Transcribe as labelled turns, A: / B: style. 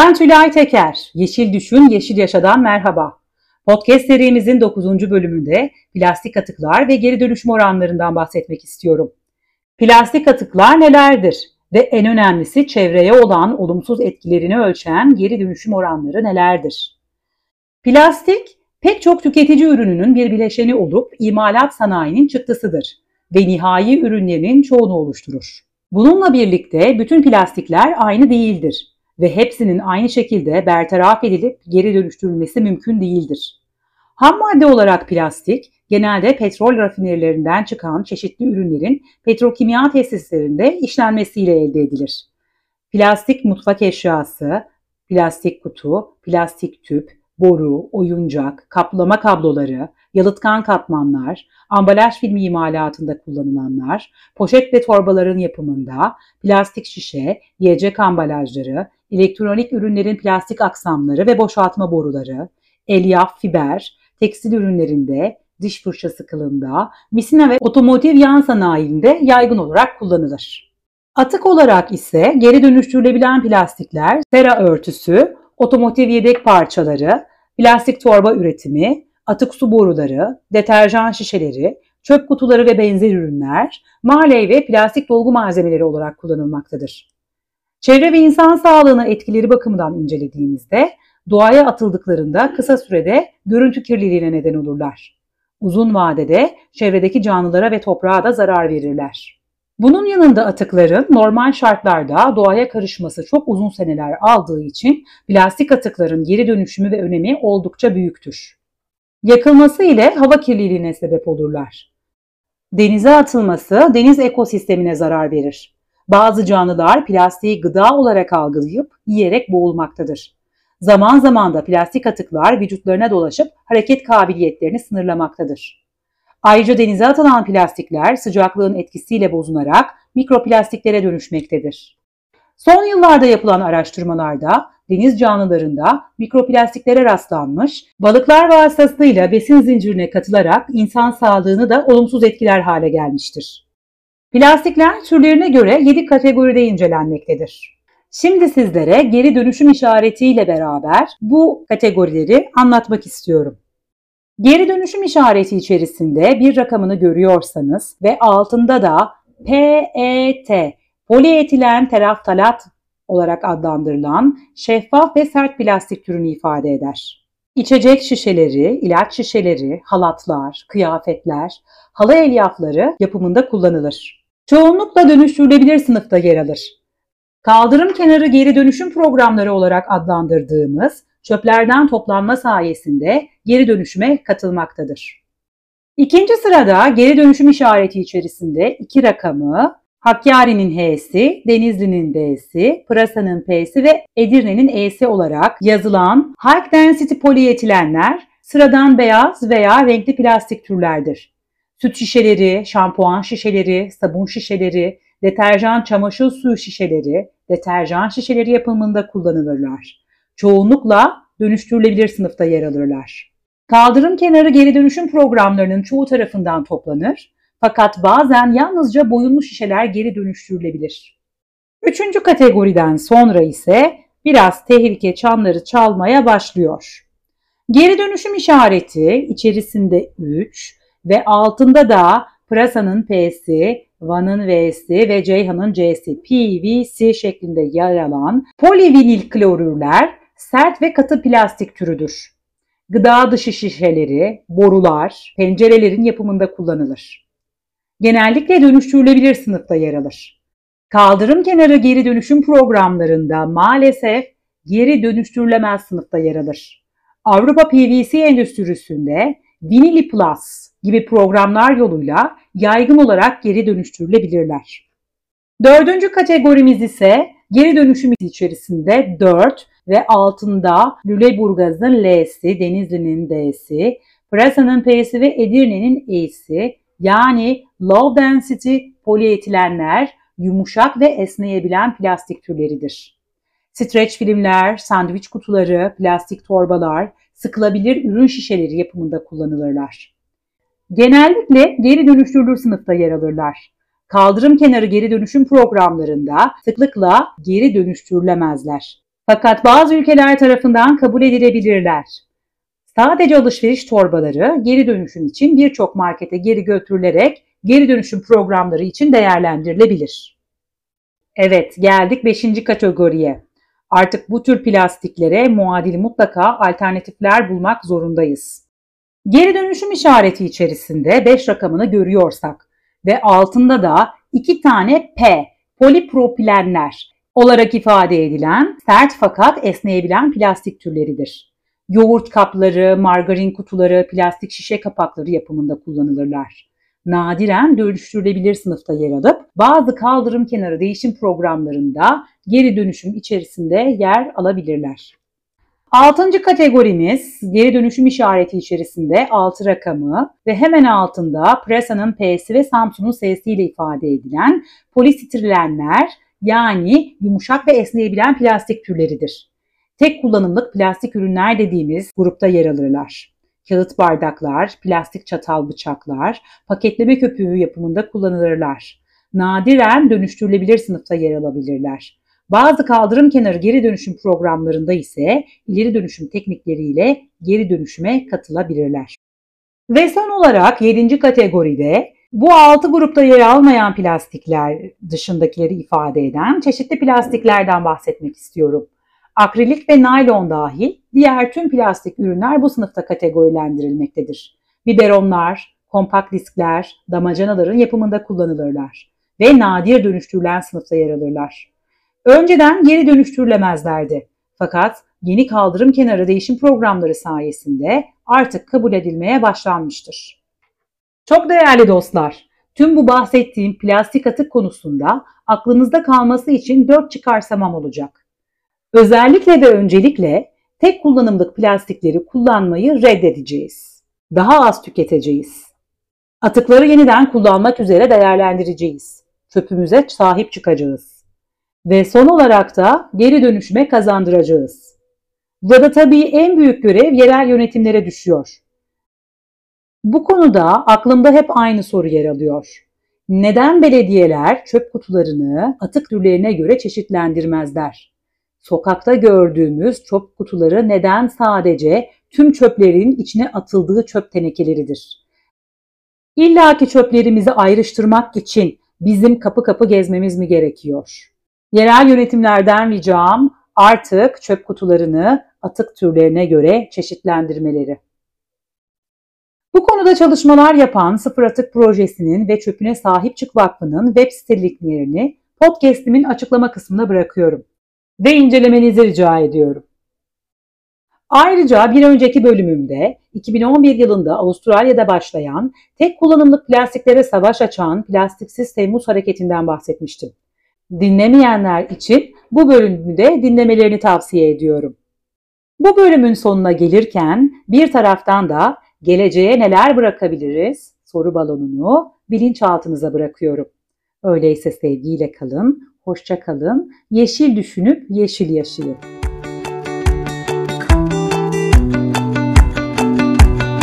A: Ben Tülay Teker. Yeşil Düşün, Yeşil Yaşadan merhaba. Podcast serimizin 9. bölümünde plastik atıklar ve geri dönüşüm oranlarından bahsetmek istiyorum. Plastik atıklar nelerdir? Ve en önemlisi çevreye olan olumsuz etkilerini ölçen geri dönüşüm oranları nelerdir? Plastik, pek çok tüketici ürününün bir bileşeni olup imalat sanayinin çıktısıdır ve nihai ürünlerinin çoğunu oluşturur. Bununla birlikte bütün plastikler aynı değildir ve hepsinin aynı şekilde bertaraf edilip geri dönüştürülmesi mümkün değildir. Ham madde olarak plastik genelde petrol rafinerilerinden çıkan çeşitli ürünlerin petrokimya tesislerinde işlenmesiyle elde edilir. Plastik mutfak eşyası, plastik kutu, plastik tüp, boru, oyuncak, kaplama kabloları, yalıtkan katmanlar, ambalaj filmi imalatında kullanılanlar, poşet ve torbaların yapımında, plastik şişe, yiyecek ambalajları, elektronik ürünlerin plastik aksamları ve boşaltma boruları, elyaf, fiber, tekstil ürünlerinde, diş fırçası kılında, misina ve otomotiv yan sanayinde yaygın olarak kullanılır. Atık olarak ise geri dönüştürülebilen plastikler, sera örtüsü, otomotiv yedek parçaları, plastik torba üretimi, atık su boruları, deterjan şişeleri, çöp kutuları ve benzer ürünler, maley ve plastik dolgu malzemeleri olarak kullanılmaktadır. Çevre ve insan sağlığına etkileri bakımından incelediğimizde doğaya atıldıklarında kısa sürede görüntü kirliliğine neden olurlar. Uzun vadede çevredeki canlılara ve toprağa da zarar verirler. Bunun yanında atıkların normal şartlarda doğaya karışması çok uzun seneler aldığı için plastik atıkların geri dönüşümü ve önemi oldukça büyüktür. Yakılması ile hava kirliliğine sebep olurlar. Denize atılması deniz ekosistemine zarar verir. Bazı canlılar plastiği gıda olarak algılayıp yiyerek boğulmaktadır. Zaman zaman da plastik atıklar vücutlarına dolaşıp hareket kabiliyetlerini sınırlamaktadır. Ayrıca denize atılan plastikler sıcaklığın etkisiyle bozunarak mikroplastiklere dönüşmektedir. Son yıllarda yapılan araştırmalarda deniz canlılarında mikroplastiklere rastlanmış, balıklar vasıtasıyla besin zincirine katılarak insan sağlığını da olumsuz etkiler hale gelmiştir. Plastikler türlerine göre 7 kategoride incelenmektedir. Şimdi sizlere geri dönüşüm işaretiyle beraber bu kategorileri anlatmak istiyorum. Geri dönüşüm işareti içerisinde bir rakamını görüyorsanız ve altında da PET, polietilen teraftalat olarak adlandırılan şeffaf ve sert plastik türünü ifade eder. İçecek şişeleri, ilaç şişeleri, halatlar, kıyafetler, halı elyafları yapımında kullanılır. Çoğunlukla dönüştürülebilir sınıfta yer alır. Kaldırım kenarı geri dönüşüm programları olarak adlandırdığımız çöplerden toplanma sayesinde geri dönüşüme katılmaktadır. İkinci sırada geri dönüşüm işareti içerisinde iki rakamı Hakkari'nin H'si, Denizli'nin D'si, Pırasa'nın P'si ve Edirne'nin E'si olarak yazılan High Density polietilenler sıradan beyaz veya renkli plastik türlerdir süt şişeleri, şampuan şişeleri, sabun şişeleri, deterjan çamaşır suyu şişeleri, deterjan şişeleri yapımında kullanılırlar. Çoğunlukla dönüştürülebilir sınıfta yer alırlar. Kaldırım kenarı geri dönüşüm programlarının çoğu tarafından toplanır fakat bazen yalnızca boyunlu şişeler geri dönüştürülebilir. Üçüncü kategoriden sonra ise biraz tehlike çanları çalmaya başlıyor. Geri dönüşüm işareti içerisinde 3, ve altında da Pırasa'nın P'si, Van'ın V'si ve Ceyhan'ın C'si PVC şeklinde yer alan polivinil klorürler sert ve katı plastik türüdür. Gıda dışı şişeleri, borular, pencerelerin yapımında kullanılır. Genellikle dönüştürülebilir sınıfta yer alır. Kaldırım kenarı geri dönüşüm programlarında maalesef geri dönüştürülemez sınıfta yer alır. Avrupa PVC endüstrisinde Vinili Plus gibi programlar yoluyla yaygın olarak geri dönüştürülebilirler. Dördüncü kategorimiz ise geri dönüşüm içerisinde 4 ve altında Lüleburgaz'ın L'si, Denizli'nin D'si, Pırasa'nın P'si ve Edirne'nin E'si yani low density polietilenler yumuşak ve esneyebilen plastik türleridir. Stretch filmler, sandviç kutuları, plastik torbalar, sıkılabilir ürün şişeleri yapımında kullanılırlar. Genellikle geri dönüştürülür sınıfta yer alırlar. Kaldırım kenarı geri dönüşüm programlarında sıklıkla geri dönüştürülemezler. Fakat bazı ülkeler tarafından kabul edilebilirler. Sadece alışveriş torbaları geri dönüşüm için birçok markete geri götürülerek geri dönüşüm programları için değerlendirilebilir. Evet, geldik 5. kategoriye. Artık bu tür plastiklere muadil mutlaka alternatifler bulmak zorundayız. Geri dönüşüm işareti içerisinde 5 rakamını görüyorsak ve altında da 2 tane P, polipropilenler olarak ifade edilen sert fakat esneyebilen plastik türleridir. Yoğurt kapları, margarin kutuları, plastik şişe kapakları yapımında kullanılırlar. Nadiren dönüştürülebilir sınıfta yer alıp bazı kaldırım kenarı değişim programlarında geri dönüşüm içerisinde yer alabilirler. Altıncı kategorimiz geri dönüşüm işareti içerisinde 6 rakamı ve hemen altında Presa'nın P'si ve Samsun'un S'si ile ifade edilen polistirenler yani yumuşak ve esneyebilen plastik türleridir. Tek kullanımlık plastik ürünler dediğimiz grupta yer alırlar. Kağıt bardaklar, plastik çatal bıçaklar, paketleme köpüğü yapımında kullanılırlar. Nadiren dönüştürülebilir sınıfta yer alabilirler. Bazı kaldırım kenarı geri dönüşüm programlarında ise ileri dönüşüm teknikleriyle geri dönüşüme katılabilirler. Ve son olarak 7. kategoride bu 6 grupta yer almayan plastikler dışındakileri ifade eden çeşitli plastiklerden bahsetmek istiyorum. Akrilik ve naylon dahil diğer tüm plastik ürünler bu sınıfta kategorilendirilmektedir. Biberonlar, kompakt diskler, damacanaların yapımında kullanılırlar ve nadir dönüştürülen sınıfta yer alırlar. Önceden geri dönüştürülemezlerdi. Fakat yeni kaldırım kenarı değişim programları sayesinde artık kabul edilmeye başlanmıştır. Çok değerli dostlar, tüm bu bahsettiğim plastik atık konusunda aklınızda kalması için 4 çıkarsamam olacak. Özellikle ve öncelikle tek kullanımlık plastikleri kullanmayı reddedeceğiz. Daha az tüketeceğiz. Atıkları yeniden kullanmak üzere değerlendireceğiz. Çöpümüze sahip çıkacağız. Ve son olarak da geri dönüşüme kazandıracağız. Burada tabii en büyük görev yerel yönetimlere düşüyor. Bu konuda aklımda hep aynı soru yer alıyor. Neden belediyeler çöp kutularını atık türlerine göre çeşitlendirmezler? Sokakta gördüğümüz çöp kutuları neden sadece tüm çöplerin içine atıldığı çöp tenekeleridir? İlla ki çöplerimizi ayrıştırmak için bizim kapı kapı gezmemiz mi gerekiyor? Yerel yönetimlerden ricam artık çöp kutularını atık türlerine göre çeşitlendirmeleri. Bu konuda çalışmalar yapan Sıfır Atık Projesi'nin ve Çöpüne Sahip Çık Vakfı'nın web site linklerini podcast'imin açıklama kısmına bırakıyorum ve incelemenizi rica ediyorum. Ayrıca bir önceki bölümümde 2011 yılında Avustralya'da başlayan tek kullanımlık plastiklere savaş açan Plastiksiz Temmuz hareketinden bahsetmiştim. Dinlemeyenler için bu bölümü de dinlemelerini tavsiye ediyorum. Bu bölümün sonuna gelirken bir taraftan da geleceğe neler bırakabiliriz soru balonunu bilinçaltınıza bırakıyorum. Öyleyse sevgiyle kalın, hoşça kalın, yeşil düşünüp yeşil yaşayın.